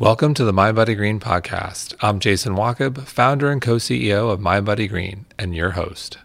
Welcome to the Mind Body Green podcast. I'm Jason Wachob, founder and co CEO of Mind Body Green, and your host.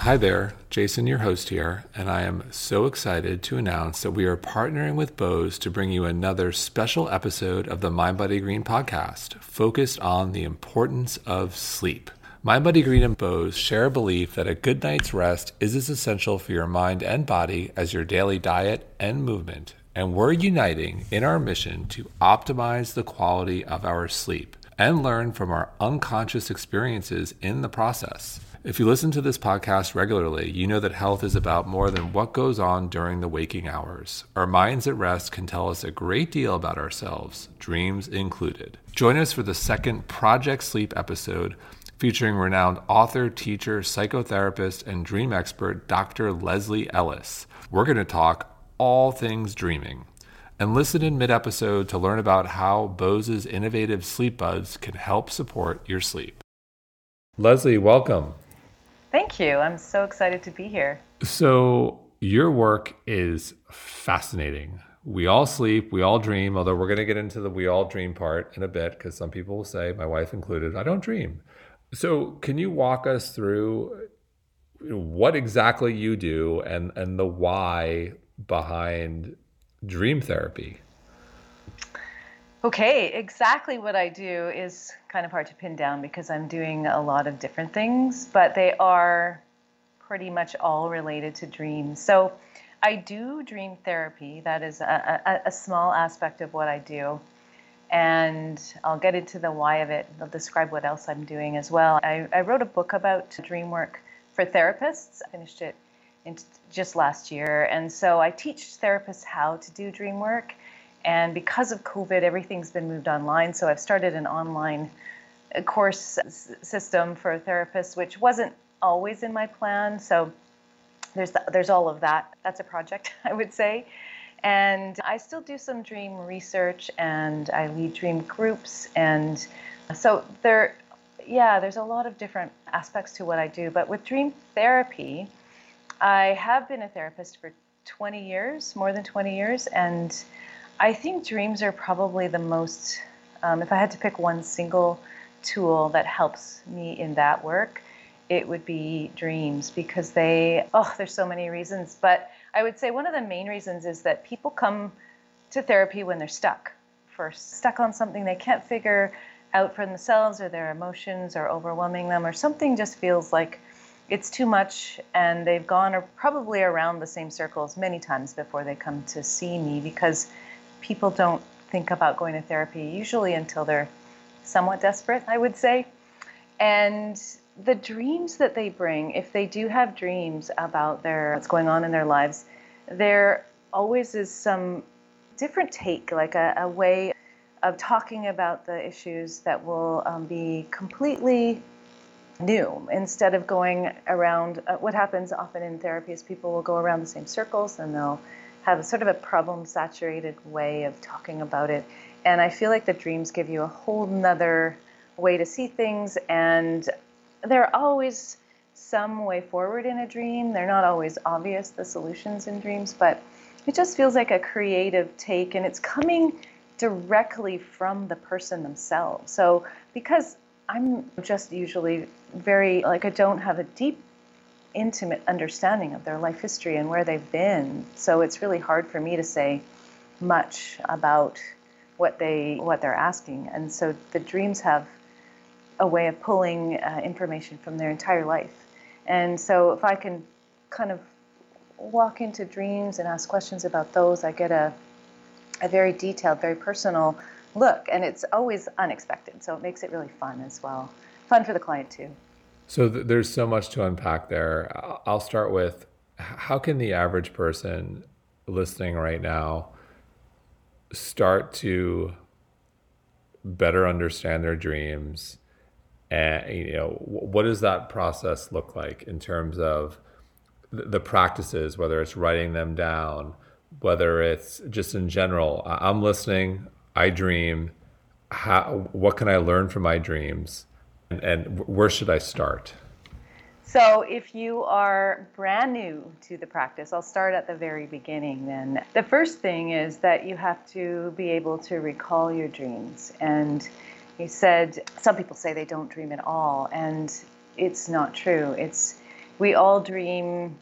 Hi there, Jason, your host here, and I am so excited to announce that we are partnering with Bose to bring you another special episode of the Mind Body Green podcast focused on the importance of sleep. Mind Body Green and Bose share a belief that a good night's rest is as essential for your mind and body as your daily diet and movement and we're uniting in our mission to optimize the quality of our sleep and learn from our unconscious experiences in the process. If you listen to this podcast regularly, you know that health is about more than what goes on during the waking hours. Our minds at rest can tell us a great deal about ourselves, dreams included. Join us for the second Project Sleep episode featuring renowned author, teacher, psychotherapist, and dream expert Dr. Leslie Ellis. We're going to talk all things dreaming. And listen in mid episode to learn about how Bose's innovative Sleepbuds can help support your sleep. Leslie, welcome. Thank you. I'm so excited to be here. So, your work is fascinating. We all sleep, we all dream, although we're going to get into the we all dream part in a bit because some people will say, my wife included, I don't dream. So, can you walk us through what exactly you do and, and the why behind dream therapy? Okay, exactly what I do is kind of hard to pin down because I'm doing a lot of different things, but they are pretty much all related to dreams. So I do dream therapy. That is a, a, a small aspect of what I do. And I'll get into the why of it. I'll describe what else I'm doing as well. I, I wrote a book about dream work for therapists. I finished it just last year. And so I teach therapists how to do dream work. And because of COVID, everything's been moved online. So I've started an online course system for therapists, which wasn't always in my plan. So there's the, there's all of that. That's a project, I would say. And I still do some dream research and I lead dream groups. And so there, yeah, there's a lot of different aspects to what I do. But with dream therapy, I have been a therapist for 20 years, more than 20 years, and I think dreams are probably the most, um, if I had to pick one single tool that helps me in that work, it would be dreams because they, oh, there's so many reasons. But I would say one of the main reasons is that people come to therapy when they're stuck, first, stuck on something they can't figure out for themselves or their emotions are overwhelming them or something just feels like it's too much and they've gone probably around the same circles many times before they come to see me because people don't think about going to therapy usually until they're somewhat desperate i would say. And the dreams that they bring if they do have dreams about their what's going on in their lives there always is some different take like a, a way of talking about the issues that will um, be completely new. Instead of going around uh, what happens often in therapy is people will go around the same circles and they'll have a sort of a problem saturated way of talking about it. And i feel like the dreams give you a whole nother way to see things and there are always some way forward in a dream. They're not always obvious the solutions in dreams but it just feels like a creative take and it's coming directly from the person themselves. So because I'm just usually very, like, I don't have a deep, intimate understanding of their life history and where they've been. So it's really hard for me to say much about what they what they're asking. And so the dreams have a way of pulling uh, information from their entire life. And so if I can kind of walk into dreams and ask questions about those, I get a a very detailed, very personal look, and it's always unexpected. So it makes it really fun as well. Fun for the client too. So th- there's so much to unpack there. I'll start with how can the average person listening right now start to better understand their dreams and you know what does that process look like in terms of the practices whether it's writing them down whether it's just in general i'm listening I dream. How, what can I learn from my dreams? And, and where should I start? So, if you are brand new to the practice, I'll start at the very beginning then. The first thing is that you have to be able to recall your dreams. And you said some people say they don't dream at all, and it's not true. It's we all dream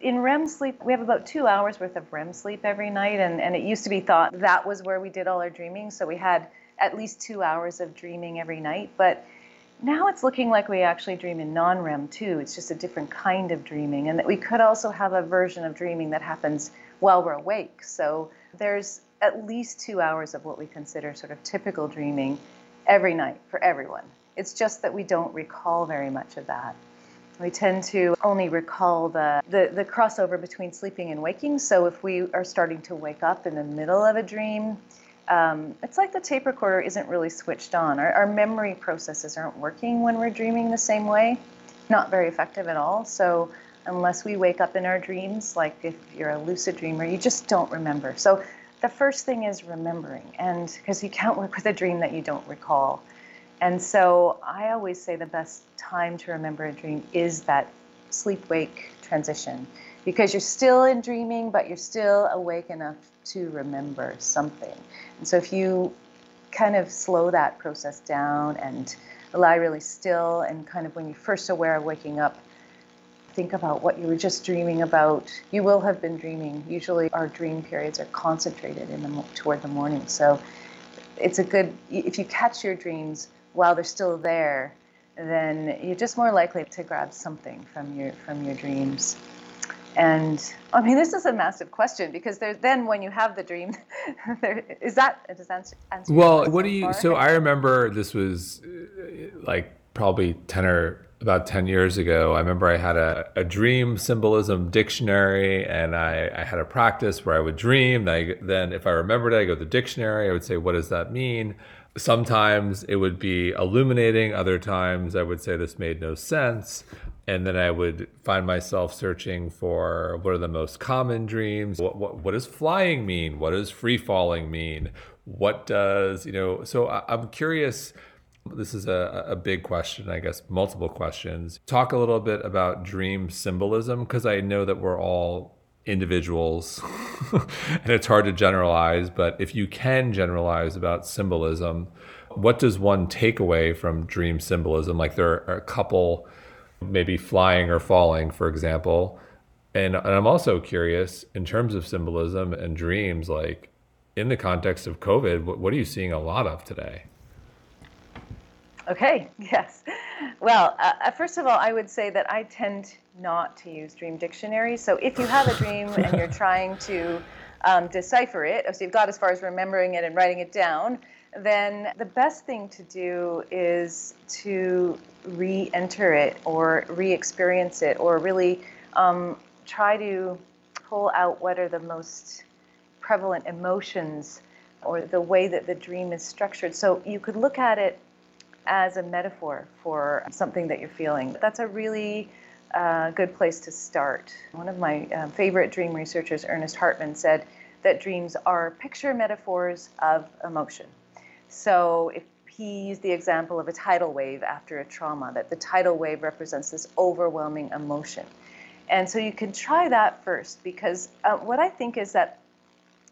in REM sleep, we have about two hours worth of REM sleep every night, and, and it used to be thought that was where we did all our dreaming. So we had at least two hours of dreaming every night. But now it's looking like we actually dream in non REM too. It's just a different kind of dreaming, and that we could also have a version of dreaming that happens while we're awake. So there's at least two hours of what we consider sort of typical dreaming every night for everyone. It's just that we don't recall very much of that. We tend to only recall the, the, the crossover between sleeping and waking. So if we are starting to wake up in the middle of a dream, um, it's like the tape recorder isn't really switched on. Our, our memory processes aren't working when we're dreaming the same way, not very effective at all. So, unless we wake up in our dreams, like if you're a lucid dreamer, you just don't remember. So, the first thing is remembering, and because you can't work with a dream that you don't recall. And so, I always say the best time to remember a dream is that sleep wake transition because you're still in dreaming, but you're still awake enough to remember something. And so if you kind of slow that process down and lie really still, and kind of when you're first aware of waking up, think about what you were just dreaming about. You will have been dreaming. Usually, our dream periods are concentrated in the toward the morning. So it's a good if you catch your dreams while they're still there, then you're just more likely to grab something from your from your dreams. And I mean, this is a massive question because there's then when you have the dream, there is that does answer. answer well, what do you? Far? So I remember this was uh, like probably ten or about 10 years ago, I remember I had a, a dream symbolism dictionary and I, I, had a practice where I would dream. I, then, if I remembered it, I go to the dictionary. I would say, What does that mean? Sometimes it would be illuminating. Other times I would say this made no sense and then I would find myself searching for what are the most common dreams. What what, what does flying mean? What does free falling mean? What does you know? So I, I'm curious. This is a, a big question, I guess, multiple questions. Talk a little bit about dream symbolism because I know that we're all individuals and it's hard to generalize. But if you can generalize about symbolism, what does one take away from dream symbolism? Like there are a couple maybe flying or falling, for example. And, and I'm also curious in terms of symbolism and dreams, like in the context of COVID, what, what are you seeing a lot of today? Okay, yes. Well, uh, uh, first of all, I would say that I tend not to use dream dictionaries. So if you have a dream and you're trying to um, decipher it, so you've got as far as remembering it and writing it down, then the best thing to do is to re enter it or re experience it or really um, try to pull out what are the most prevalent emotions or the way that the dream is structured. So you could look at it as a metaphor for something that you're feeling. That's a really uh, good place to start. One of my uh, favorite dream researchers, Ernest Hartmann, said that dreams are picture metaphors of emotion. So if he used the example of a tidal wave after a trauma, that the tidal wave represents this overwhelming emotion. And so you can try that first because uh, what I think is that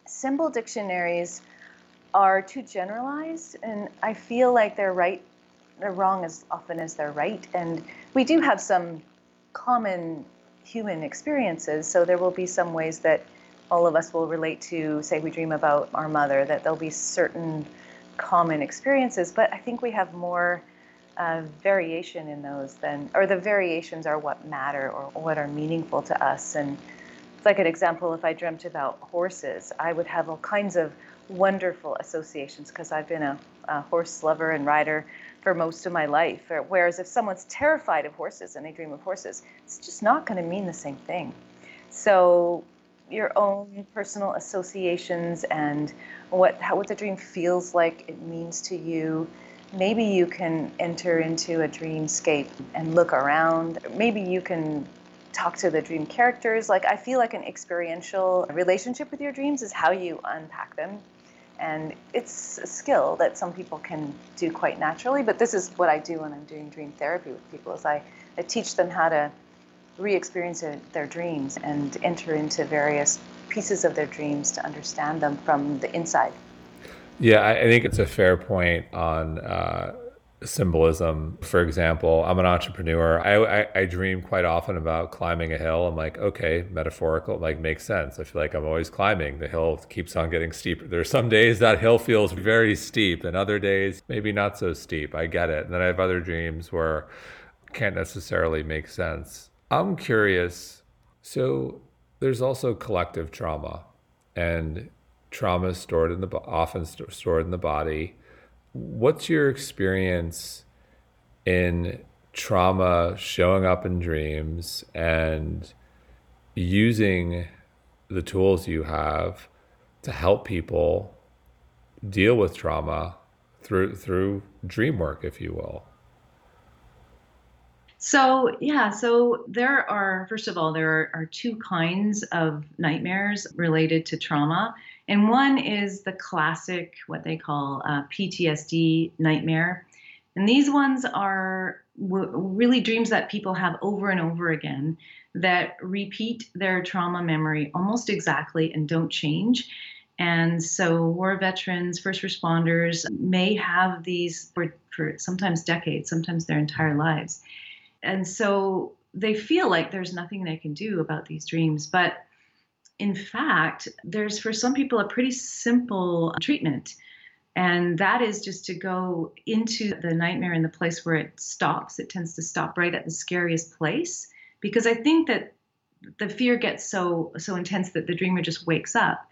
symbol dictionaries are too generalized, and I feel like they're right, they're wrong as often as they're right. And we do have some common human experiences, so there will be some ways that all of us will relate to, say, we dream about our mother, that there'll be certain common experiences, but I think we have more uh, variation in those than, or the variations are what matter or what are meaningful to us. And it's like an example, if I dreamt about horses, I would have all kinds of wonderful associations because I've been a, a, horse lover and rider for most of my life. Whereas if someone's terrified of horses and they dream of horses, it's just not going to mean the same thing. So your own personal associations and what how what the dream feels like it means to you maybe you can enter into a dreamscape and look around maybe you can talk to the dream characters like i feel like an experiential relationship with your dreams is how you unpack them and it's a skill that some people can do quite naturally but this is what i do when i'm doing dream therapy with people is i, that teach them how to re-experience their dreams and enter into various pieces of their dreams to understand them from the inside. Yeah, I, think it's a fair point on uh, symbolism. For example, I'm an entrepreneur. I, I, I, dream quite often about climbing a hill. I'm like, okay, metaphorical, like makes sense. I feel like I'm always climbing. The hill keeps on getting steeper. There's some days that hill feels very steep, and other days maybe not so steep. I get it. And then I have other dreams where can't necessarily make sense. I'm curious. So there's also collective trauma, and trauma is stored in the often stored in the body. What's your experience in trauma showing up in dreams and using the tools you have to help people deal with trauma through through dream work, if you will? So, yeah, so there are, first of all, there are, are, two kinds of nightmares related to trauma. And one is the classic, what they call uh, PTSD nightmare. And these ones are w- really dreams that people have over and over again that repeat their trauma memory almost exactly and don't change. And so, war veterans, first responders may have these for, for sometimes decades, sometimes their entire lives. And so they feel like there's nothing they can do about these dreams. But in fact, there's for some people a pretty simple treatment. And that is just to go into the nightmare in the place where it stops. It tends to stop right at the scariest place. Because I think that the fear gets so so intense that the dreamer just wakes up.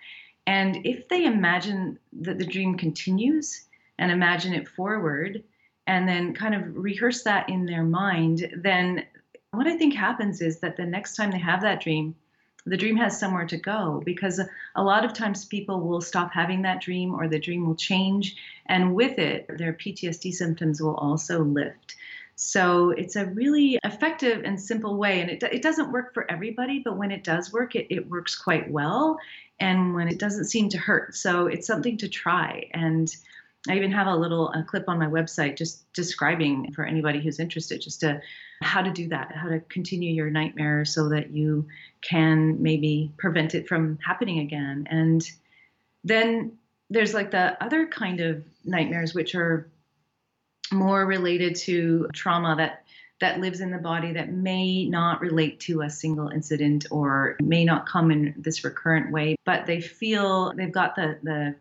And if they imagine that the dream continues and imagine it forward, and then kind of rehearse that in their mind, then what I think happens is that the next time they have that dream, the dream has somewhere to go because a lot of times people will stop having that dream or the dream will change and with it their PTSD symptoms will also lift. So it's a really effective and simple way and it, it doesn't work for everybody but when it does work it, it works quite well and when it doesn't seem to hurt. So it's something to try and I even have a little a clip on my website just describing for anybody who's interested just to how to do that, how to continue your nightmare so that you can maybe prevent it from happening again. And then there's like the other kind of nightmares which are more related to trauma that that lives in the body that may not relate to a single incident or may not come in this recurrent way but they feel they've got the the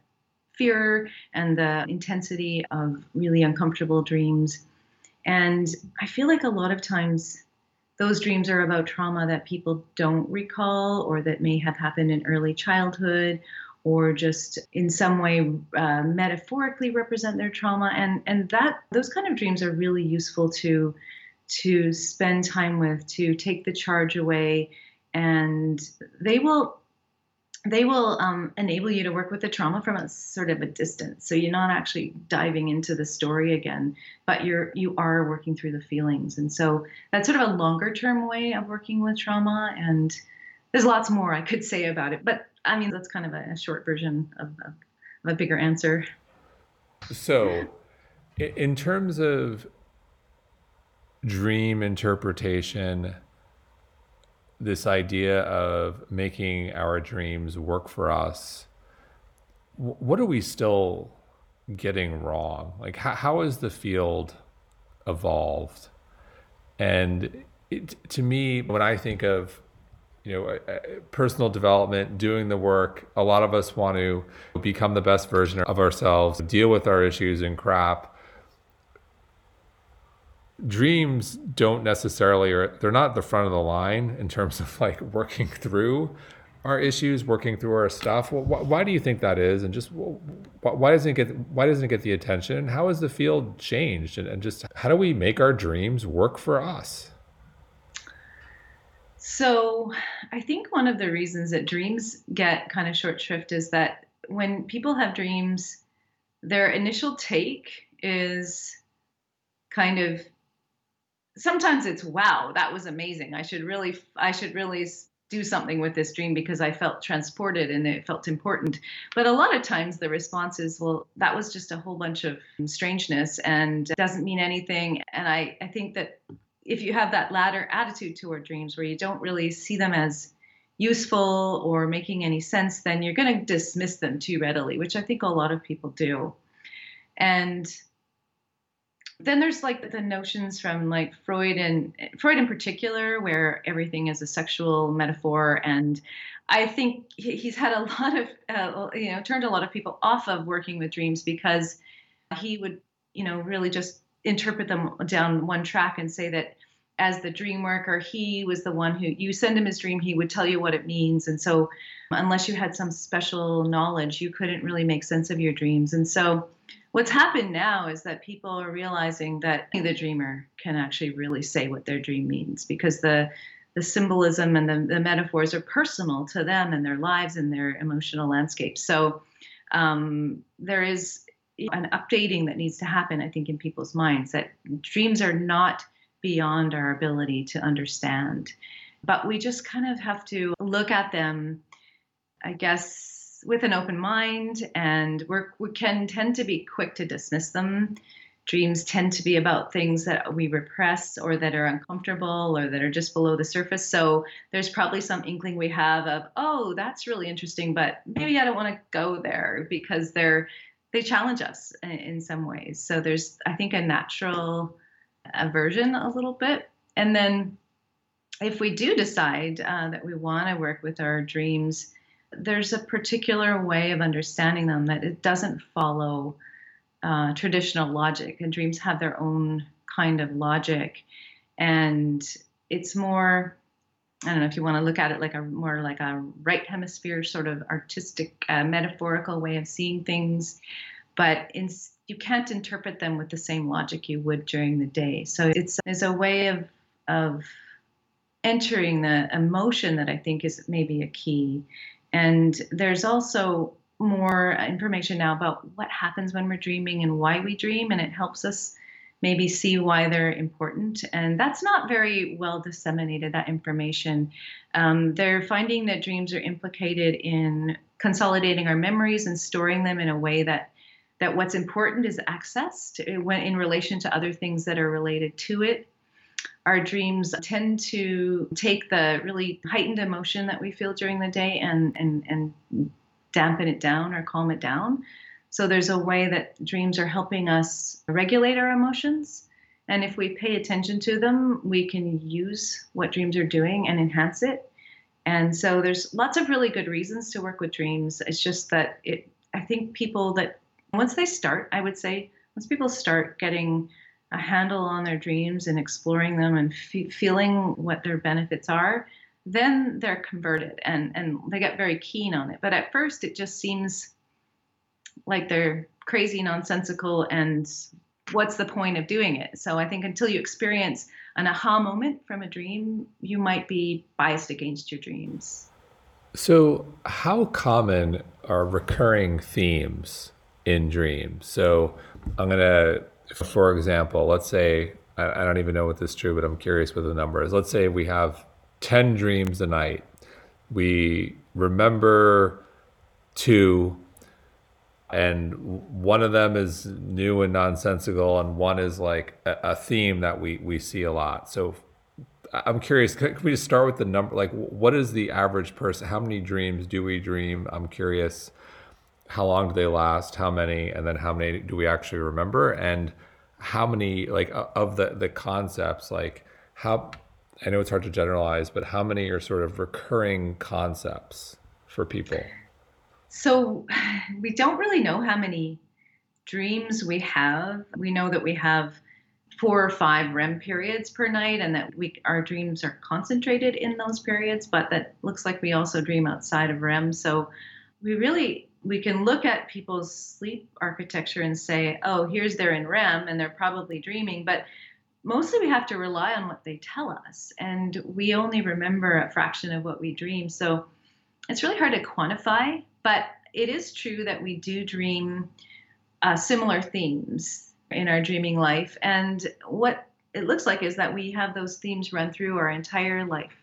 fear and the intensity of really uncomfortable dreams. And I feel like a lot of times those dreams are about trauma that people don't recall or that may have happened in early childhood or just in some way uh, metaphorically represent their trauma. And and that those kind of dreams are really useful to to spend time with to take the charge away. And they will they will um, enable you to work with the trauma from a sort of a distance. So you're not actually diving into the story again but you're you are working through the feelings. And so that's sort of a longer term way of working with trauma and there's lots more i could say about it. But i mean that's kind of a, short version of, of a bigger answer. So in terms of dream interpretation this idea of making our dreams work for us, what are we still getting wrong? Like, how, how has the field evolved? And it, to me, when I think of you know, personal development, doing the work. A lot of us want to become the best version of ourselves, deal with our issues and crap dreams don't necessarily or they're not the front of the line in terms of like working through our issues working through our stuff. Why do you think that is? And just why doesn't it get why doesn't it get the attention? How has the field changed? And just how do we make our dreams work for us? So i think one of the reasons that dreams get kind of short shrift is that when people have dreams their initial take is kind of sometimes it's wow that was amazing. I should really i should really do something with this dream because i felt transported and it felt important. But a lot of times the response is well that was just a whole bunch of strangeness and doesn't mean anything. And i i think that if you have that latter attitude toward dreams where you don't really see them as useful or making any sense, then you're going to dismiss them too readily, which I think a lot of people do. And then there's like the notions from like Freud and Freud in particular, where everything is a sexual metaphor. And I think he's had a lot of, uh, you know, turned a lot of people off of working with dreams because he would, you know, really just interpret them down one track and say that as the dream worker, he was the one who you send him his dream, he would tell you what it means. And so, unless you had some special knowledge, you couldn't really make sense of your dreams. And so, what's happened now is that people are realizing that the dreamer can actually really say what their dream means because the the symbolism and the, the metaphors are personal to them and their lives and their emotional landscape. So, um, there is an updating that needs to happen, I think, in people's minds that dreams are not beyond our ability to understand. But we just kind of have to look at them, I guess, with an open mind, and we can tend to be quick to dismiss them. Dreams tend to be about things that we repress or that are uncomfortable or that are just below the surface. So there's probably some inkling we have of, oh, that's really interesting, but maybe I don't want to go there because they're they challenge us in some ways. So there's, I think, a natural aversion a little bit. And then if we do decide uh, that we want to work with our dreams, there's a particular way of understanding them that it doesn't follow uh, traditional logic. And dreams have their own kind of logic. And it's more, I don't know if you want to look at it like a more like a right hemisphere sort of artistic, uh, metaphorical way of seeing things. But in, you can't interpret them with the same logic you would during the day. So it's, it's a way of, of entering the emotion that I think is maybe a key. And there's also more information now about what happens when we're dreaming and why we dream, and it helps us maybe see why they're important. And that's not very well disseminated, that information. Um, they're finding that dreams are implicated in consolidating our memories and storing them in a way that that what's important is accessed when in relation to other things that are related to it. Our dreams tend to take the really heightened emotion that we feel during the day and, and, and dampen it down or calm it down. So there's a way that dreams are helping us regulate our emotions. And if we pay attention to them, we can use what dreams are doing and enhance it. And so there's lots of really good reasons to work with dreams. It's just that it I think people that once they start, I would say, once people start getting a handle on their dreams and exploring them and fe- feeling what their benefits are, then they're converted and, and they get very keen on it. But at first, it just seems like they're crazy, nonsensical, and what's the point of doing it? So I think until you experience an aha moment from a dream, you might be biased against your dreams. So, how common are recurring themes in dreams. So I'm going to, for example, let's say, I, don't even know what this is true, but I'm curious what the number is. Let's say we have 10 dreams a night. We remember two, and one of them is new and nonsensical, and one is like a, a theme that we, we see a lot. So I'm curious, can, we just start with the number? Like, what is the average person? How many dreams do we dream? I'm curious how long do they last how many and then how many do we actually remember and how many like of the the concepts like how i know it's hard to generalize but how many are sort of recurring concepts for people so we don't really know how many dreams we have we know that we have four or five REM periods per night, and that we our dreams are concentrated in those periods. But that looks like we also dream outside of REM. So we really we can look at people's sleep architecture and say, oh, here's they're in REM and they're probably dreaming, but mostly we have to rely on what they tell us, and we only remember a fraction of what we dream. So it's really hard to quantify, but it is true that we do dream uh, similar themes in our dreaming life, and what it looks like is that we have those themes run through our entire life,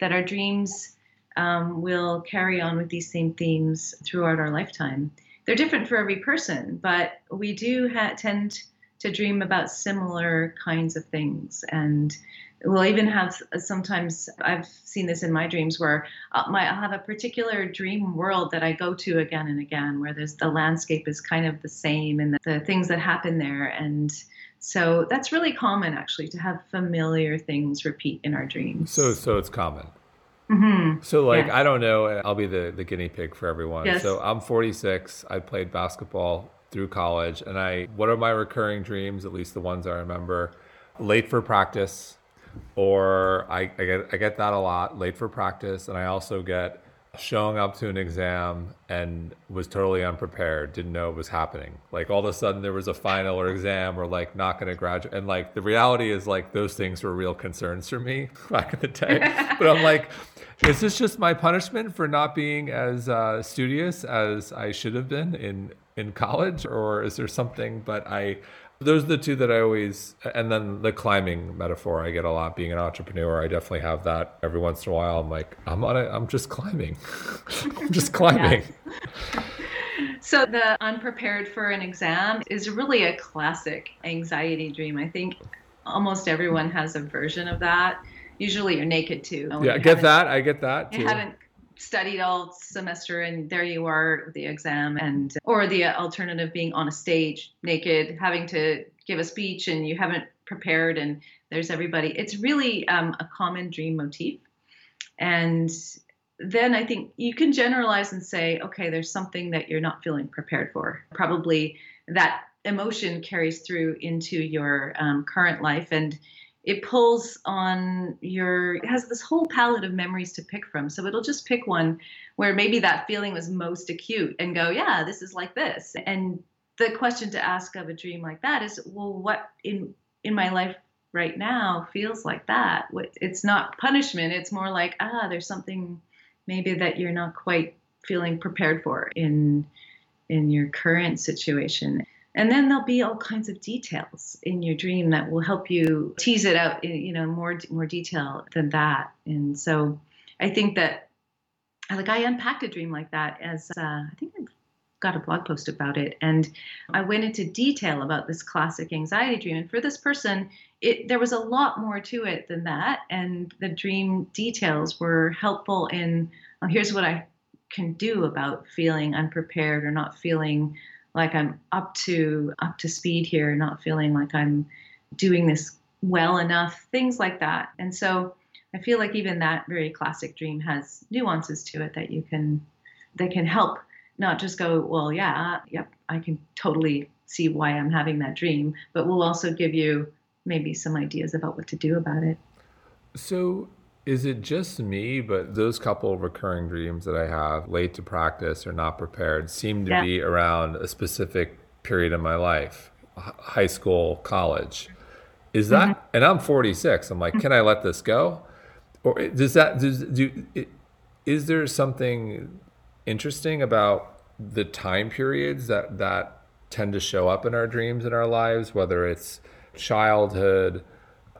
that our dreams um, will carry on with these same themes throughout our lifetime. They're different for every person, but we do ha- tend to dream about similar kinds of things. And we'll even have sometimes i've seen this in my dreams where uh, my, i'll have a particular dream world that i go to again and again where there's the landscape is kind of the same and the, the things that happen there. And so that's really common actually to have familiar things repeat in our dreams. So so it's common Mm-hmm. So, like, yeah. I don't know. I'll be the, the guinea pig for everyone. Yes. So, I'm 46. I played basketball through college. And I, what are my recurring dreams, at least the ones I remember? Late for practice, or I, I, get, I get that a lot, late for practice. And I also get showing up to an exam and was totally unprepared, didn't know it was happening. Like all of a sudden there was a final or exam or like not going to graduate. And like the reality is like those things were real concerns for me back in the day. but I'm like, is this just my punishment for not being as uh, studious as I should have been in in college, or is there something? But I, those are the two that I always, and then the climbing metaphor I get a lot. Being an entrepreneur, I definitely have that every once in a while. I'm like, I'm on it. I'm just climbing. I'm just climbing. So the unprepared for an exam is really a classic anxiety dream. I think almost everyone has a version of that usually you're naked too. Yeah, I get that. I get that. Too. You haven't studied all semester and there you are with the exam and or the alternative being on a stage naked having to give a speech and you haven't prepared and there's everybody. It's really um, a common dream motif. And then i think you can generalize and say okay there's something that you're not feeling prepared for. Probably that emotion carries through into your um, current life and it pulls on your it has this whole palette of memories to pick from. So it'll just pick one where maybe that feeling was most acute and go yeah this is like this. And the question to ask of a dream like that is well what in in my life right now feels like that? It's not punishment it's more like ah there's something maybe that you're not quite feeling prepared for in in your current situation and then there'll be all kinds of details in your dream that will help you tease it out in you know more more detail than that. And so i think that like i unpacked a dream like that as uh, i think i got a blog post about it. And i went into detail about this classic anxiety dream. And for this person it there was a lot more to it than that. And the dream details were helpful in oh, here's what i can do about feeling unprepared or not feeling like I'm up to up to speed here, not feeling like I'm doing this well enough, things like that. And so I feel like even that very classic dream has nuances to it that you can that can help not just go, well, yeah, yep, I can totally see why I'm having that dream, but will also give you maybe some ideas about what to do about it. So is it just me, but those couple of recurring dreams that I have, late to practice or not prepared, seem to yeah. be around a specific period in my life, high school, college. Is that, mm-hmm. and I'm 46. I'm like, can I let this go? Or does that, does, do, is there something interesting about the time periods that, that tend to show up in our dreams in our lives, whether it's childhood,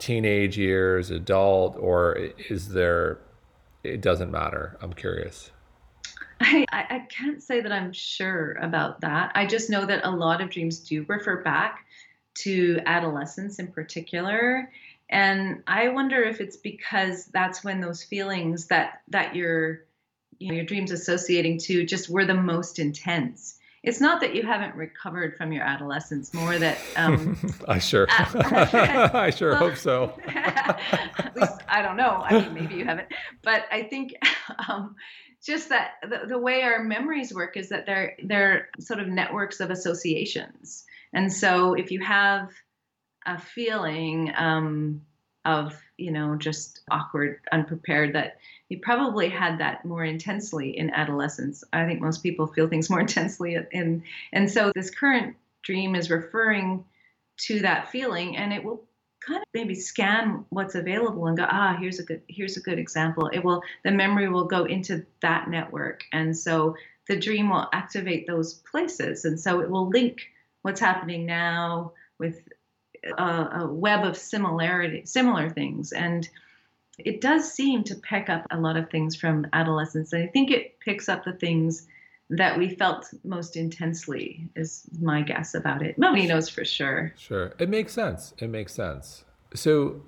teenage years, adult, or is there, it doesn't matter? I'm curious. I, I can't say that I'm sure about that. I just know that a lot of dreams do refer back to adolescence in particular. And I wonder if it's because that's when those feelings that that your you know your dreams associating to just were the most intense it's not that you haven't recovered from your adolescence, more that um, I sure, uh, I sure well, hope so. at least I don't know. I mean, maybe you haven't, but I think um, just that the, the way our memories work is that they're they're sort of networks of associations, and so if you have a feeling um, of you know just awkward, unprepared that you probably had that more intensely in adolescence. I think most people feel things more intensely in and so this current dream is referring to that feeling and it will kind of maybe scan what's available and go ah here's a good here's a good example it will the memory will go into that network and so the dream will activate those places and so it will link what's happening now with a, a web of similarity similar things and it does seem to pick up a lot of things from adolescence. And I think it picks up the things that we felt most intensely is my guess about it. Nobody knows for sure. Sure. It makes sense. It makes sense. So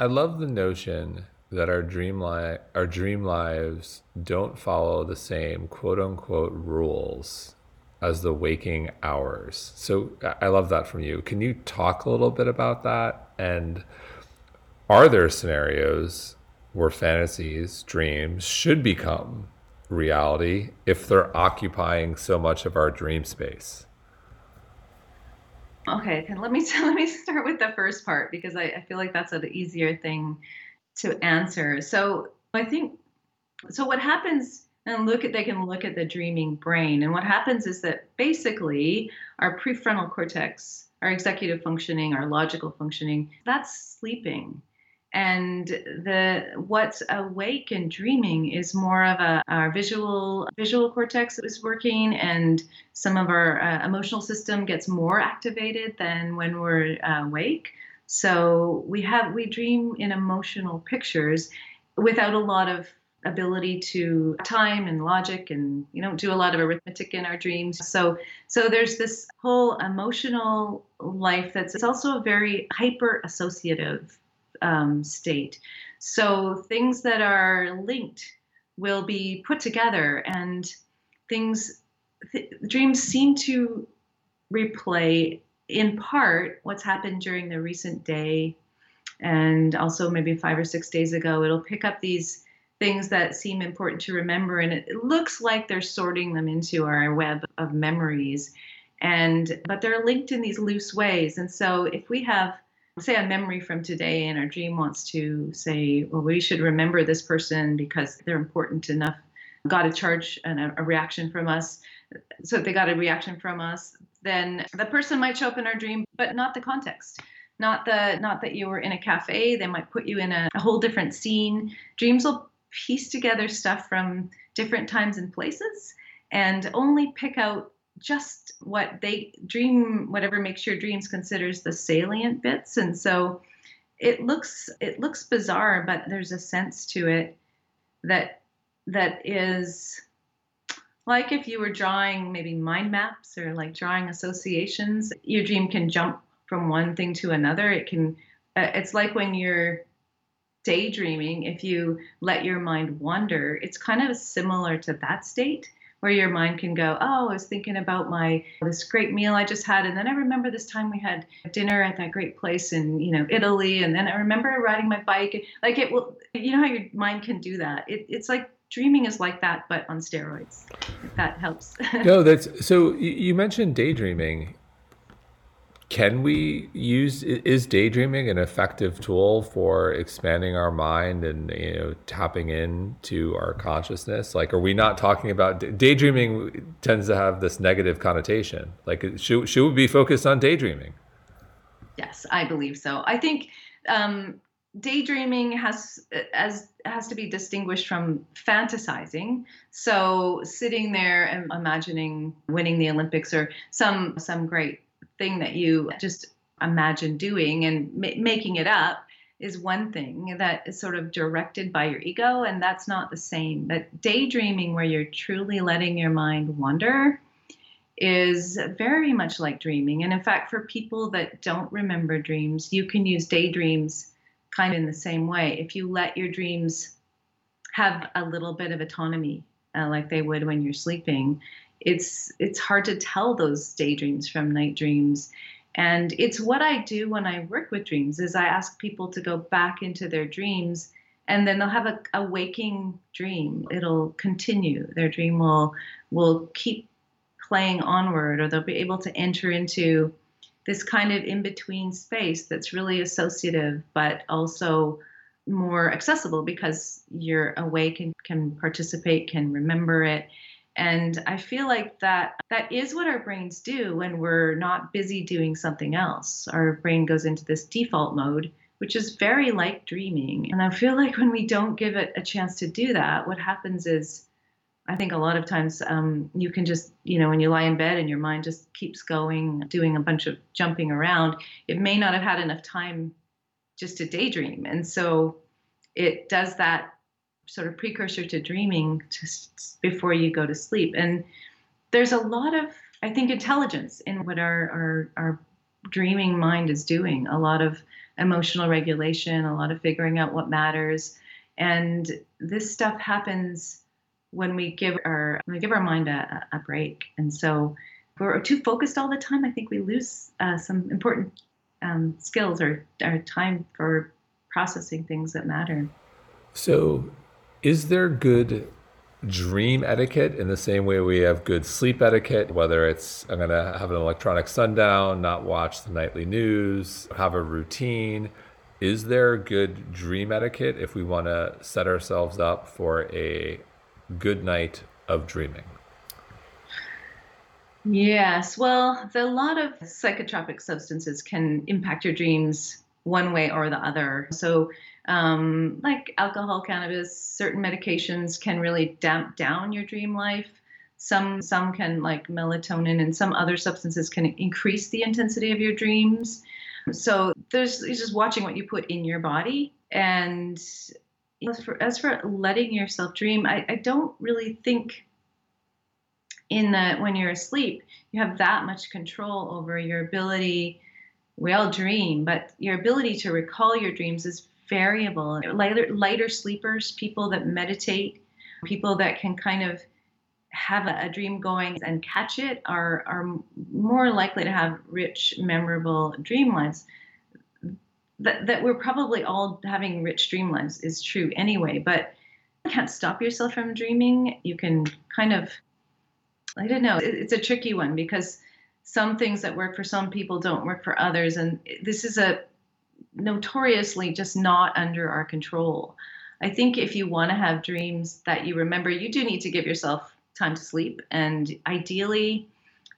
I love the notion that our dream li- our dream lives don't follow the same quote unquote rules as the waking hours. So I love that from you. Can you talk a little bit about that? And are there scenarios where fantasies, dreams should become reality if they're occupying so much of our dream space? Okay, let me let me start with the first part because I, I feel like that's an easier thing to answer. So I think so. What happens? And look at they can look at the dreaming brain, and what happens is that basically our prefrontal cortex, our executive functioning, our logical functioning, that's sleeping. And the what's awake and dreaming is more of a our visual visual cortex is working and some of our uh, emotional system gets more activated than when we're uh, awake. So we have we dream in emotional pictures without a lot of ability to time and logic and you know do a lot of arithmetic in our dreams so so there's this whole emotional life that's it's also a very hyper associative um, state. So things that are linked will be put together, and things, th- dreams seem to replay in part what's happened during the recent day and also maybe five or six days ago. It'll pick up these things that seem important to remember, and it, looks like they're sorting them into our web of memories. And but they're linked in these loose ways. And so if we have say a memory from today and our dream wants to say, well, we should remember this person because they're important enough, got a charge and a, a reaction from us. So if they got a reaction from us, then the person might show up in our dream, but not the context. Not the not that you were in a cafe. They might put you in a, a whole different scene. Dreams will piece together stuff from different times and places and only pick out just what they dream whatever makes your dreams considers the salient bits. And so it looks it looks bizarre but there's a sense to it that that is like if you were drawing maybe mind maps or like drawing associations your dream can jump from one thing to another. It can uh, it's like when you're daydreaming if you let your mind wander it's kind of similar to that state where your mind can go, oh, I was thinking about my this great meal I just had, and then I remember this time we had dinner at that great place in you know Italy, and then I remember riding my bike. Like it will, you know how your mind can do that. It, it's like dreaming is like that, but on steroids. If that helps. no, that's so. You mentioned daydreaming, can we use is daydreaming an effective tool for expanding our mind and you know tapping into our consciousness? Like are we not talking about daydreaming tends to have this negative connotation. Like should, should we be focused on daydreaming. Yes i believe so. I think um, daydreaming has as has to be distinguished from fantasizing. So sitting there and imagining winning the olympics or some some great thing that you just imagine doing and ma- making it up is one thing that is sort of directed by your ego, and that's not the same. But daydreaming, where you're truly letting your mind wander, is very much like dreaming. And in fact, for people that don't remember dreams, you can use daydreams kind of in the same way. If you let your dreams have a little bit of autonomy, uh, like they would when you're sleeping, it's it's hard to tell those daydreams from night dreams. And it's what i do when i work with dreams is i ask people to go back into their dreams and then they'll have a, a waking dream. It'll continue. Their dream will will keep playing onward or they'll be able to enter into this kind of in between space that's really associative but also more accessible because you're awake and can participate can remember it and I feel like that that is what our brains do when we're not busy doing something else. Our brain goes into this default mode, which is very like dreaming. And I feel like when we don't give it a chance to do that, what happens is I think a lot of times um, you can just, you know, when you lie in bed and your mind just keeps going, doing a bunch of jumping around, it may not have had enough time just to daydream. And so it does that sort of precursor to dreaming just before you go to sleep. And there's a lot of, I think, intelligence in what our, our, our dreaming mind is doing. A lot of emotional regulation, a lot of figuring out what matters. And this stuff happens when we give our when we give our mind a, a break. And so if we're too focused all the time, I think we lose uh, some important um, skills or, or time for processing things that matter. So, is there good dream etiquette in the same way we have good sleep etiquette? Whether it's I'm going to have an electronic sundown, not watch the nightly news, have a routine. Is there good dream etiquette if we want to set ourselves up for a good night of dreaming? Yes, well, a lot of psychotropic substances can impact your dreams one way or the other. So, um, like alcohol, cannabis, certain medications can really damp down your dream life. Some some can like melatonin and some other substances can increase the intensity of your dreams. So there's just watching what you put in your body. And as for, as for letting yourself dream, I, I don't really think in that when you're asleep, you have that much control over your ability. We all dream, but your ability to recall your dreams is variable. Lighter, lighter sleepers, people that meditate, people that can kind of have a, a, dream going and catch it are are more likely to have rich, memorable dream lives. That that we're probably all having rich dream lives is true anyway, but you can't stop yourself from dreaming. You can kind of I don't know. It, it's a tricky one because some things that work for some people don't work for others, and this is a notoriously just not under our control. I think if you want to have dreams that you remember, you do need to give yourself time to sleep. And ideally,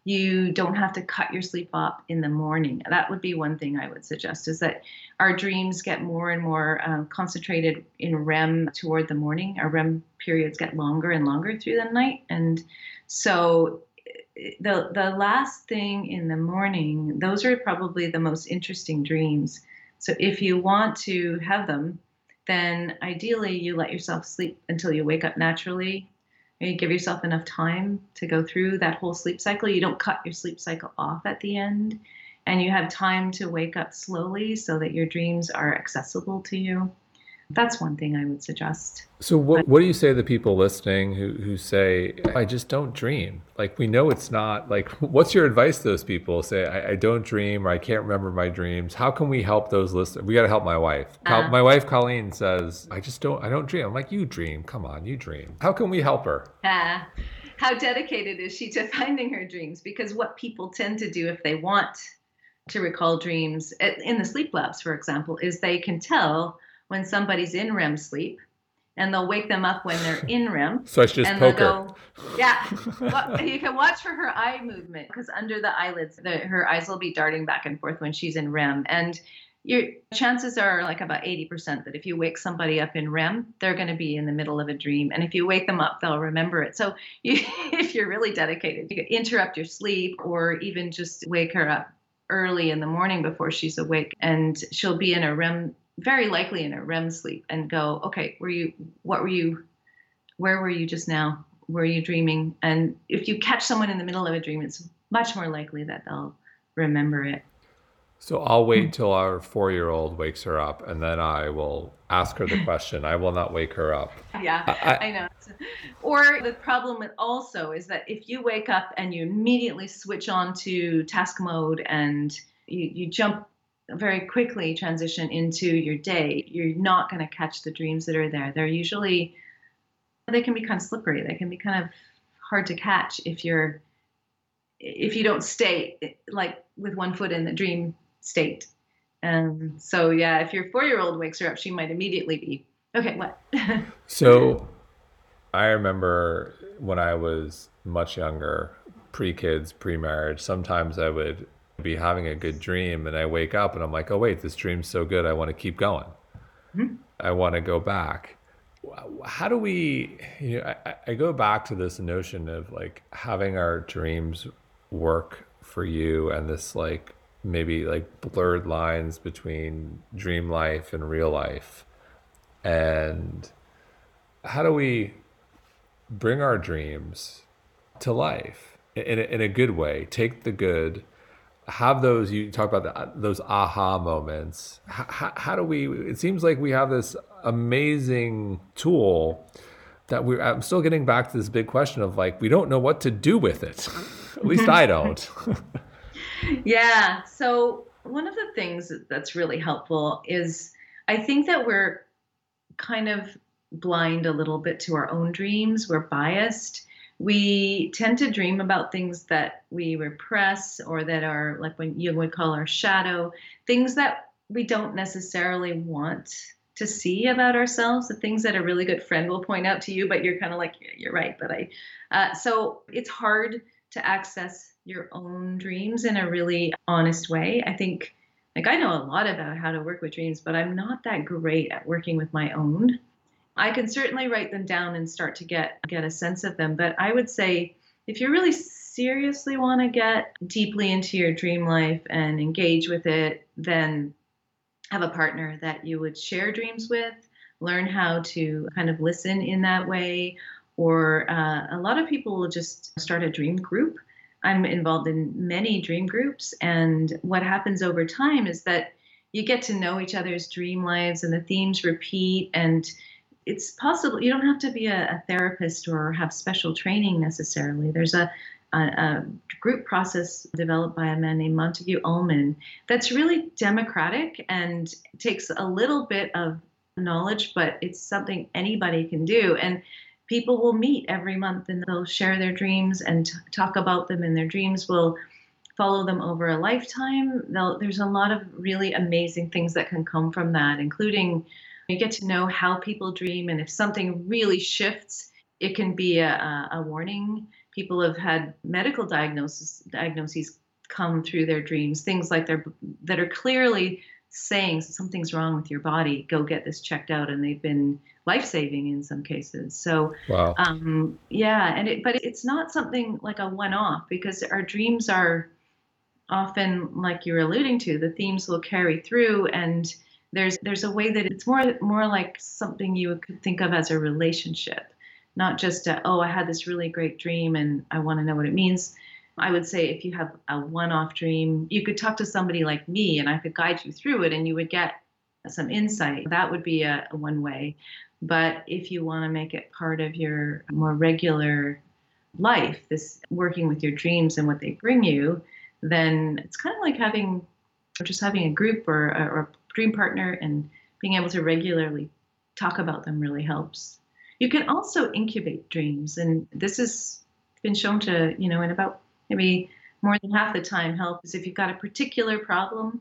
you don't have to cut your sleep up in the morning. That would be one thing I would suggest is that our dreams get more and more um, concentrated in REM toward the morning. Our REM periods get longer and longer through the night. And so the the last thing in the morning, those are probably the most interesting dreams so if you want to have them, then ideally you let yourself sleep until you wake up naturally. You give yourself enough time to go through that whole sleep cycle. You don't cut your sleep cycle off at the end. And you have time to wake up slowly so that your dreams are accessible to you that's one thing I would suggest. So what what do you say to the people listening who who say I just don't dream? Like we know it's not like what's your advice to those people? Say I, I don't dream or I can't remember my dreams. How can we help those listeners? We got to help my wife. Uh, my wife Colleen says I just don't I don't dream. I'm like you dream. Come on, you dream. How can we help her? Uh, how dedicated is she to finding her dreams? Because what people tend to do if they want to recall dreams in the sleep labs, for example, is they can tell when somebody's in REM sleep, and they'll wake them up when they're in REM. so it's just poker. Go, yeah, well, you can watch for her eye movement because under the eyelids, the, her eyes will be darting back and forth when she's in REM, and your chances are like about 80% that if you wake somebody up in REM, they're going to be in the middle of a dream. And if you wake them up, they'll remember it. So you, if you're really dedicated, you can interrupt your sleep or even just wake her up early in the morning before she's awake and she'll be in a REM very likely in a REM sleep and go, okay, were you, what were you, where were you just now? Were you dreaming? And if you catch someone in the middle of a dream, it's much more likely that they'll remember it. So I'll wait hmm. till our four year old wakes her up and then I will ask her the question. I will not wake her up. Yeah, I, I know. Or the problem with also is that if you wake up and you immediately switch on to task mode and you, you jump very quickly transition into your day, you're not going to catch the dreams that are there. They're usually they can be kind of slippery. They can be kind of hard to catch if you're if you don't stay like with one foot in the dream state. And so yeah, if your four year old wakes her up, she might immediately be okay. What? so I remember when I was much younger, pre kids, pre marriage. Sometimes I would be having a good dream and I wake up and I'm like, oh, wait, this dream's so good. I want to keep going. Mm-hmm. I want to go back. How do we, you know, I, I go back to this notion of like having our dreams work for you and this like maybe like blurred lines between dream life and real life. And how do we bring our dreams to life in a, in a good way? Take the good, have those, you talk about the, those aha moments. How, how do we, it seems like we have this amazing tool that we I'm still getting back to this big question of like, we don't know what to do with it. At least I don't. yeah. So, one of the things that's really helpful is I think that we're kind of blind a little bit to our own dreams. We're biased. We tend to dream about things that we repress or that are like when you would call our shadow, things that we don't necessarily want to see about ourselves, the things that a really good friend will point out to you, but you're kind of like, yeah, you're right. But I, uh, so it's hard to access your own dreams in a really honest way. I think, like, I know a lot about how to work with dreams, but I'm not that great at working with my own. I can certainly write them down and start to get get a sense of them, but I would say if you really seriously want to get deeply into your dream life and engage with it, then have a partner that you would share dreams with, learn how to kind of listen in that way. Or uh, a lot of people will just start a dream group. I'm involved in many dream groups, and what happens over time is that you get to know each other's dream lives and the themes repeat and it's possible you don't have to be a, a, therapist or have special training necessarily. There's a, a, a, group process developed by a man named montague ullman that's really democratic and takes a little bit of knowledge but it's something anybody can do. And people will meet every month and they'll share their dreams and t- talk about them and their dreams will follow them over a lifetime. They'll, there's a lot of really amazing things that can come from that including you get to know how people dream, and if something really shifts, it can be a, a warning. People have had medical diagnosis diagnoses come through their dreams, things like they're that are clearly saying something's wrong with your body. Go get this checked out, and they've been life saving in some cases. So, wow. um, yeah, and it, but it's not something like a one off because our dreams are often, like you're alluding to, the themes will carry through and there's there's a way that it's more more like something you could think of as a relationship not just a, oh i had this really great dream and i want to know what it means. I would say if you have a one-off dream you could talk to somebody like me and i could guide you through it and you would get some insight. That would be a, a one way. But if you want to make it part of your more regular life this working with your dreams and what they bring you then it's kind of like having just having a group or, or dream partner and being able to regularly talk about them really helps. You can also incubate dreams, and this has been shown to, you know, in about maybe more than half the time help is if you've got a particular problem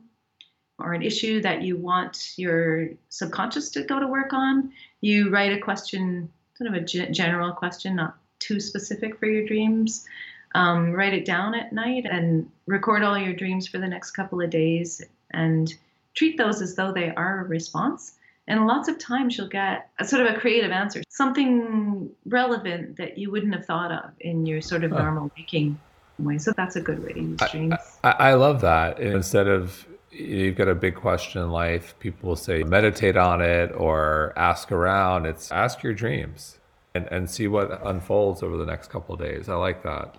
or an issue that you want your subconscious to go to work on, you write a question, sort of a general question, not too specific for your dreams. Um, write it down at night and record all your dreams for the next couple of days and treat those as though they are a response. And lots of times you'll get a sort of a creative answer, something relevant that you wouldn't have thought of in your sort of normal waking way. So that's a good way to use dreams. I, I, I love that. Instead of you've got a big question in life, people will say meditate on it or ask around. It's ask your dreams and, and see what unfolds over the next couple of days. I like that.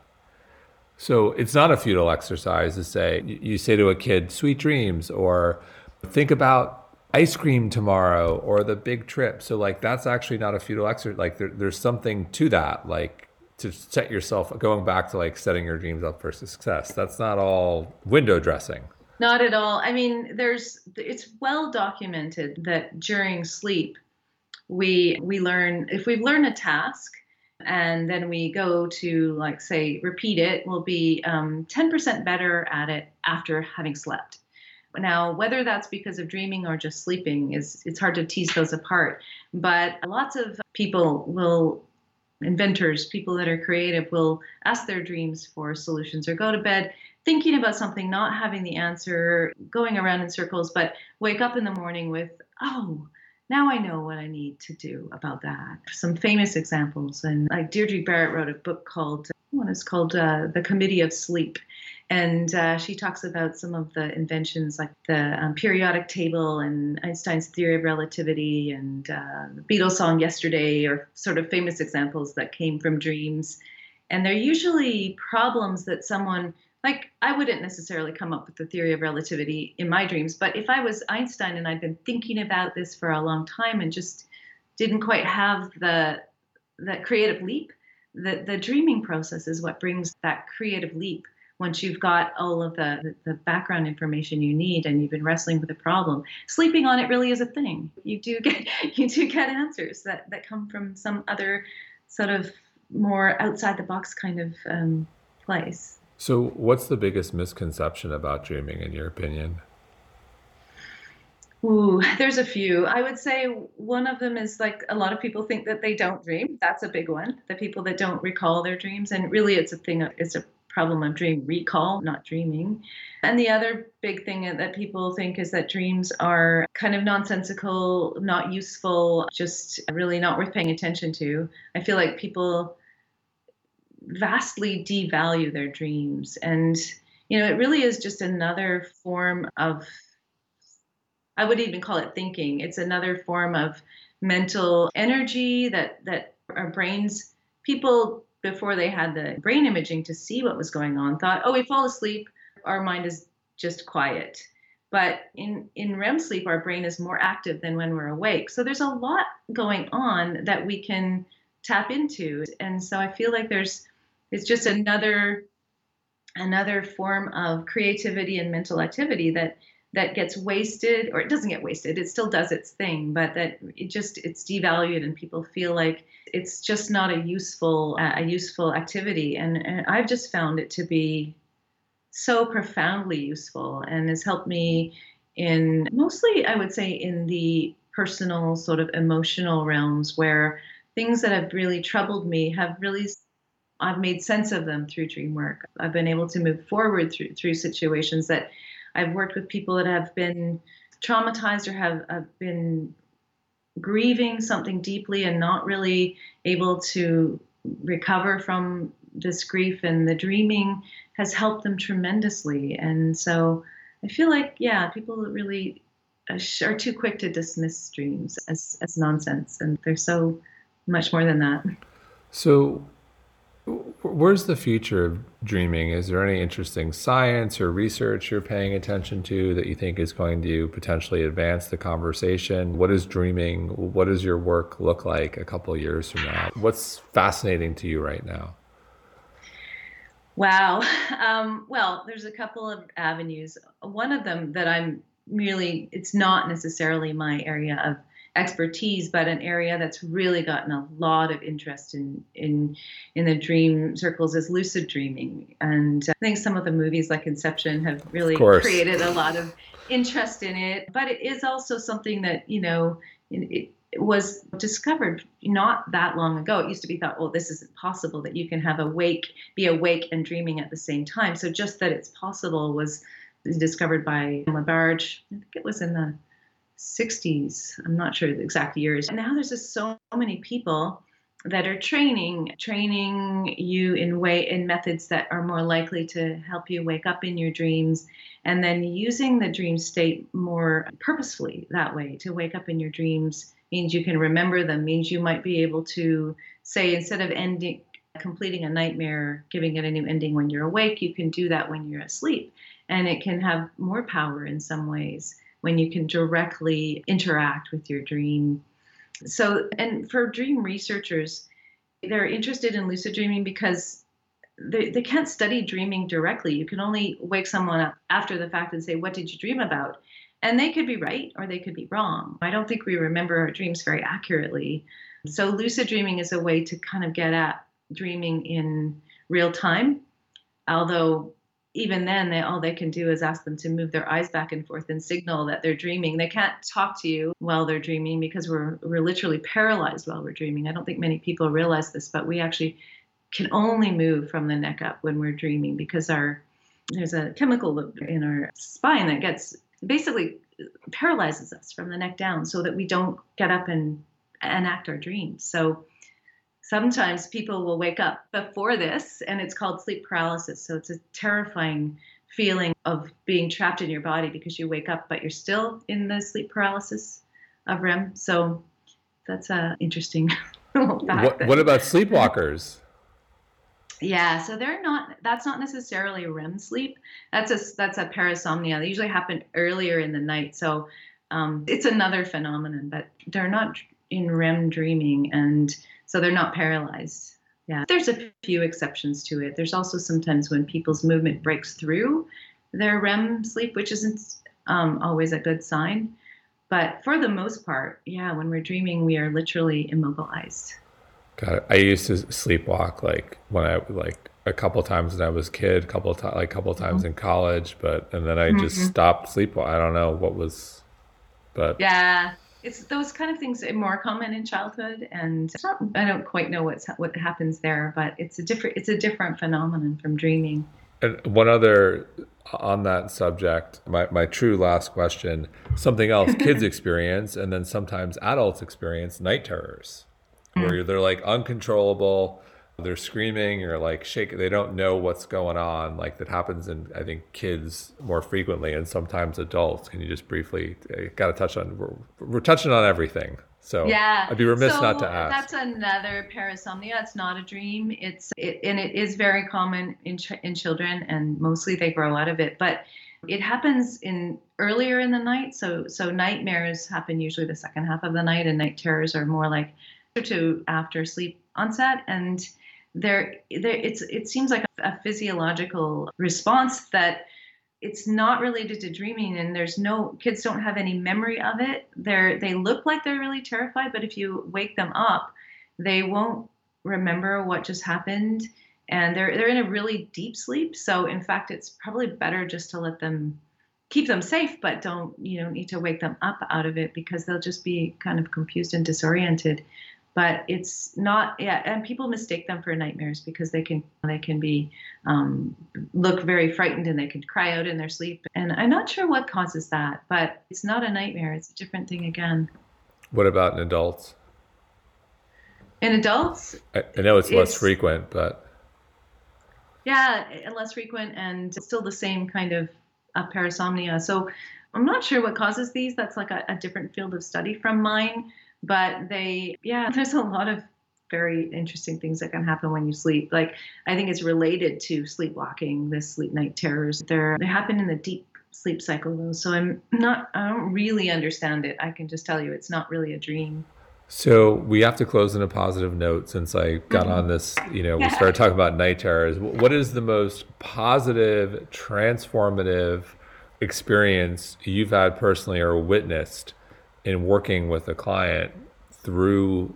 So it's not a futile exercise to say, you say to a kid, sweet dreams, or think about ice cream tomorrow or the big trip. So like that's actually not a futile exercise. Like there, there's something to that. Like to set yourself going back to like setting your dreams up for success. That's not all window dressing. Not at all. I mean, there's it's well documented that during sleep we we learn if we've learned a task and then we go to like say repeat it, we'll be um, 10% better at it after having slept. Now, whether that's because of dreaming or just sleeping is it's hard to tease those apart. But lots of people will inventors, people that are creative will ask their dreams for solutions or go to bed thinking about something, not having the answer, going around in circles, but wake up in the morning with, oh, now I know what I need to do about that. Some famous examples, and like Deirdre Barrett wrote a book called, one is called uh, The Committee of Sleep. And uh, she talks about some of the inventions like the um, periodic table and Einstein's theory of relativity and uh, the Beatles song Yesterday are sort of famous examples that came from dreams. And they're usually problems that someone, like, I wouldn't necessarily come up with the theory of relativity in my dreams, but if I was Einstein and I'd been thinking about this for a long time and just didn't quite have the that creative leap, the, the dreaming process is what brings that creative leap once you've got all of the, the background information you need and you've been wrestling with a problem sleeping on it really is a thing you do get you do get answers that that come from some other sort of more outside the box kind of um, place so what's the biggest misconception about dreaming in your opinion Ooh, there's a few. I would say one of them is like a lot of people think that they don't dream. That's a big one. The people that don't recall their dreams, and really, it's a thing. It's a problem of dream recall, not dreaming. And the other big thing that people think is that dreams are kind of nonsensical, not useful, just really not worth paying attention to. I feel like people vastly devalue their dreams. And, you know, it really is just another form of, I would even call it thinking. It's another form of mental energy that, that our brains, people before they had the brain imaging to see what was going on thought, oh, we fall asleep, our mind is just quiet. But in, in REM sleep, our brain is more active than when we're awake. So there's a lot going on that we can tap into. And so I feel like there's it's just another another form of creativity and mental activity that that gets wasted or it doesn't get wasted it still does its thing but that it just it's devalued and people feel like it's just not a useful uh, a useful activity and, and i've just found it to be so profoundly useful and has helped me in mostly i would say in the personal sort of emotional realms where things that have really troubled me have really I've made sense of them through dream work. I've been able to move forward through through situations that I've worked with people that have been traumatized or have, have been grieving something deeply and not really able to recover from this grief and the dreaming has helped them tremendously. And so i feel like yeah people really uh, are too quick to dismiss dreams as, as nonsense and they're so much more than that. So Where's the future of dreaming? Is there any interesting science or research you're paying attention to that you think is going to potentially advance the conversation? What is dreaming? What does your work look like a couple years from now? What's fascinating to you right now? Wow. Um, well, there's a couple of avenues. One of them that I'm really, it's not necessarily my area of expertise, but an area that's really gotten a lot of interest in in in the dream circles is lucid dreaming. And I think some of the movies like Inception have really created a lot of interest in it. But it is also something that you know it, it was discovered not that long ago. It used to be thought, well, this isn't possible that you can have awake, be awake and dreaming at the same time. So just that it's possible was discovered by LaBerge. I think it was in the 60s. I'm not sure the exact years. And now there's just so many people that are training training you in way in methods that are more likely to help you wake up in your dreams and then using the dream state more purposefully that way to wake up in your dreams means you can remember them means you might be able to say instead of ending completing a nightmare giving it a new ending when you're awake you can do that when you're asleep and it can have more power in some ways when you can directly interact with your dream. So, and for dream researchers, they're interested in lucid dreaming because they, they can't study dreaming directly. You can only wake someone up after the fact and say, What did you dream about? And they could be right or they could be wrong. I don't think we remember our dreams very accurately. So, lucid dreaming is a way to kind of get at dreaming in real time. Although even then they all they can do is ask them to move their eyes back and forth and signal that they're dreaming. They can't talk to you while they're dreaming because we're we're literally paralyzed while we're dreaming. I don't think many people realize this but we actually can only move from the neck up when we're dreaming because our there's a chemical in our spine that gets basically paralyzes us from the neck down so that we don't get up and enact our dreams. So sometimes people will wake up before this and it's called sleep paralysis. So it's a terrifying feeling of being trapped in your body because you wake up but you're still in the sleep paralysis of REM. So that's a interesting what, what about sleepwalkers? Yeah, so they're not. That's not necessarily REM sleep. That's a that's a parasomnia. They usually happen earlier in the night. So um, it's another phenomenon, but they're not in REM dreaming, and so they're not paralyzed. Yeah, there's a few exceptions to it. There's also sometimes when people's movement breaks through their REM sleep, which isn't um, always a good sign. But for the most part, yeah, when we're dreaming, we are literally immobilized. Got it. I used to sleepwalk like when I like a couple times when I was a kid, couple times like a couple times mm-hmm. in college, but and then I just mm-hmm. stopped sleepwalk. I don't know what was, but yeah, it's those kind of things are more common in childhood, and not, I don't quite know what's what happens there, but it's a different it's a different phenomenon from dreaming. And one other on that subject, my, my true last question, something else kids experience and then sometimes adults experience night terrors where mm. they're like uncontrollable they're screaming you're like shaking they don't know what's going on. Like that happens in i think kids more frequently and sometimes adults. Can you just briefly uh, got to touch on we're, we're, touching on everything. So yeah. I'd be remiss so not to ask. that's another parasomnia. It's not a dream. It's it, and it is very common in, ch- in children and mostly they grow out of it. But it happens in earlier in the night. So so nightmares happen usually the second half of the night and night terrors are more like to after sleep onset. And there, there it's it seems like a, physiological response that it's not related to dreaming and there's no kids don't have any memory of it. They're they look like they're really terrified but if you wake them up they won't remember what just happened and they're they're in a really deep sleep. So in fact it's probably better just to let them keep them safe but don't you don't need to wake them up out of it because they'll just be kind of confused and disoriented but it's not yeah and people mistake them for nightmares because they can they can be um, look very frightened and they can cry out in their sleep. And i'm not sure what causes that but it's not a nightmare. It's a different thing again. What about in adults? In adults i, I know it's, it's less frequent but yeah less frequent and still the same kind of uh, parasomnia. So i'm not sure what causes these. That's like a, a different field of study from mine but they yeah there's a lot of very interesting things that can happen when you sleep. Like i think it's related to sleepwalking the sleep night terrors. They're they happen in the deep sleep cycle though so i'm not i don't really understand it. I can just tell you it's not really a dream. So we have to close on a positive note since I got mm-hmm. on this, you know, we started talking about night terrors. What is the most positive, transformative experience you've had personally or witnessed in working with a client through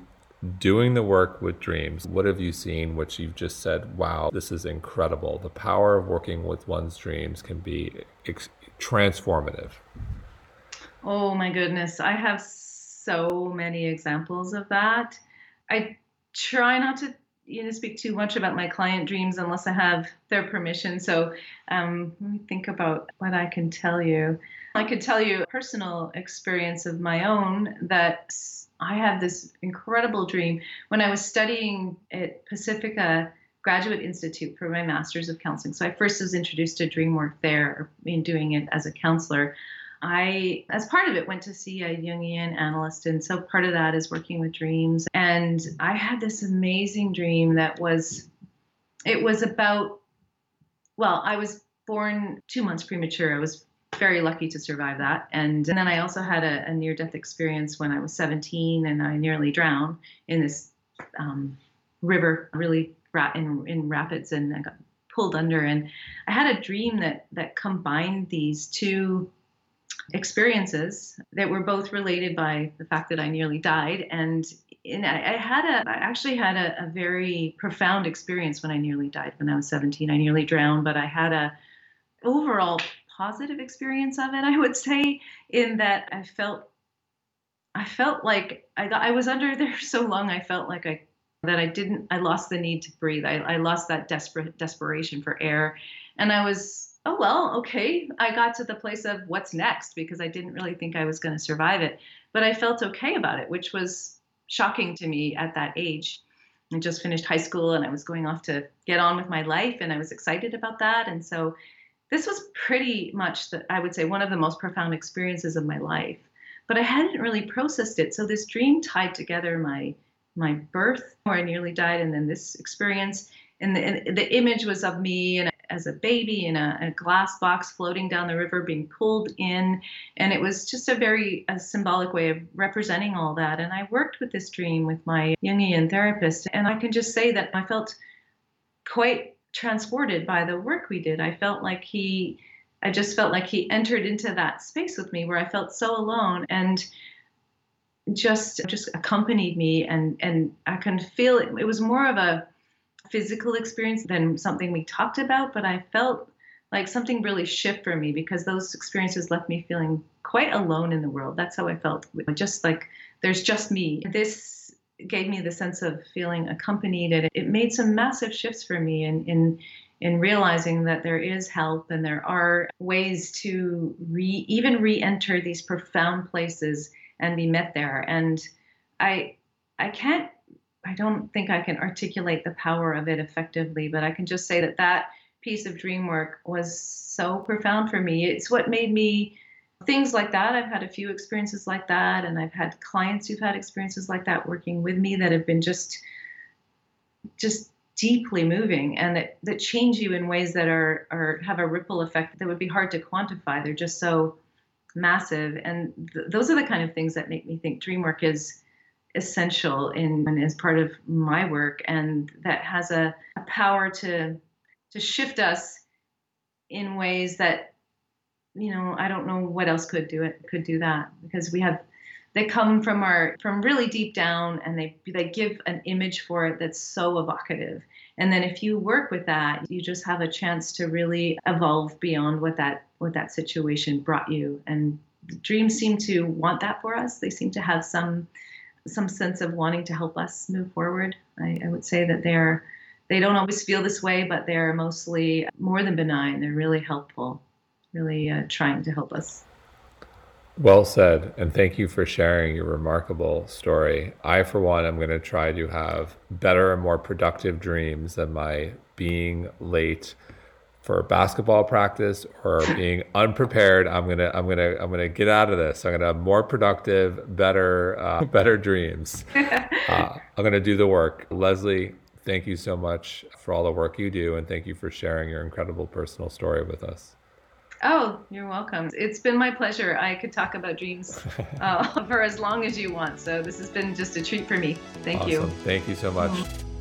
doing the work with dreams, what have you seen which you've just said, wow, this is incredible? The power of working with one's dreams can be ex- transformative. Oh my goodness. I have so many examples of that. I try not to you know speak too much about my client dreams unless I have their permission. So um, let me think about what I can tell you. I could tell you a personal experience of my own that I had this incredible dream when I was studying at Pacifica Graduate Institute for my Master's of Counseling. So I first was introduced to dream work there in doing it as a counselor. I, as part of it, went to see a Jungian analyst. And so part of that is working with dreams. And I had this amazing dream that was, it was about, well, I was born two months premature. I was very lucky to survive that. And, and then I also had a, a near death experience when I was 17 and I nearly drowned in this um, river, really in, in rapids, and I got pulled under. And I had a dream that, that combined these two experiences that were both related by the fact that I nearly died. And, I had a, I actually had a, a very profound experience when I nearly died when I was 17. I nearly drowned, but I had a overall positive experience of it, I would say, in that I felt I felt like I got, I was under there so long I felt like I that I didn't I lost the need to breathe. I, I lost that desperate desperation for air. And I was, oh well, okay. I got to the place of what's next because I didn't really think I was going to survive it. But I felt okay about it, which was shocking to me at that age. I just finished high school and I was going off to get on with my life and I was excited about that. And so this was pretty much the, I would say one of the most profound experiences of my life. But I hadn't really processed it. So this dream tied together my my birth where I nearly died and then this experience and the, and the image was of me and as a baby in a, a, glass box floating down the river being pulled in and it was just a very a symbolic way of representing all that and i worked with this dream with my jungian therapist and i can just say that i felt quite transported by the work we did i felt like he i just felt like he entered into that space with me where i felt so alone and just just accompanied me and and i can feel it, it was more of a physical experience than something we talked about, but I felt like something really shift for me because those experiences left me feeling quite alone in the world. That's how I felt. Just like there's just me. This gave me the sense of feeling accompanied and it made some massive shifts for me in in in realizing that there is help and there are ways to re even re-enter these profound places and be met there. And I I can't I don't think I can articulate the power of it effectively, but I can just say that that piece of dream work was so profound for me. It's what made me things like that. I've had a few experiences like that, and I've had clients who've had experiences like that working with me that have been just just deeply moving and that, that change you in ways that are or have a ripple effect that would be hard to quantify. They're just so massive, and th- those are the kind of things that make me think dream work is essential in and is part of my work and that has a, a power to to shift us in ways that you know i don't know what else could do it could do that because we have they come from our from really deep down and they they give an image for it that's so evocative and then if you work with that you just have a chance to really evolve beyond what that what that situation brought you and dreams seem to want that for us they seem to have some some sense of wanting to help us move forward. I, I would say that they're they don't always feel this way, but they're mostly more than benign. They're really helpful, really uh, trying to help us. Well said. And thank you for sharing your remarkable story. I, for one, am going to try to have better and more productive dreams than my being late for basketball practice or being unprepared i'm gonna i'm gonna i'm gonna get out of this i'm gonna have more productive better uh, better dreams uh, i'm gonna do the work leslie thank you so much for all the work you do and thank you for sharing your incredible personal story with us Oh, you're welcome. It's been my pleasure. I could talk about dreams uh, for as long as you want. So this has been just a treat for me. Thank awesome. you. Thank you so much. Mm-hmm.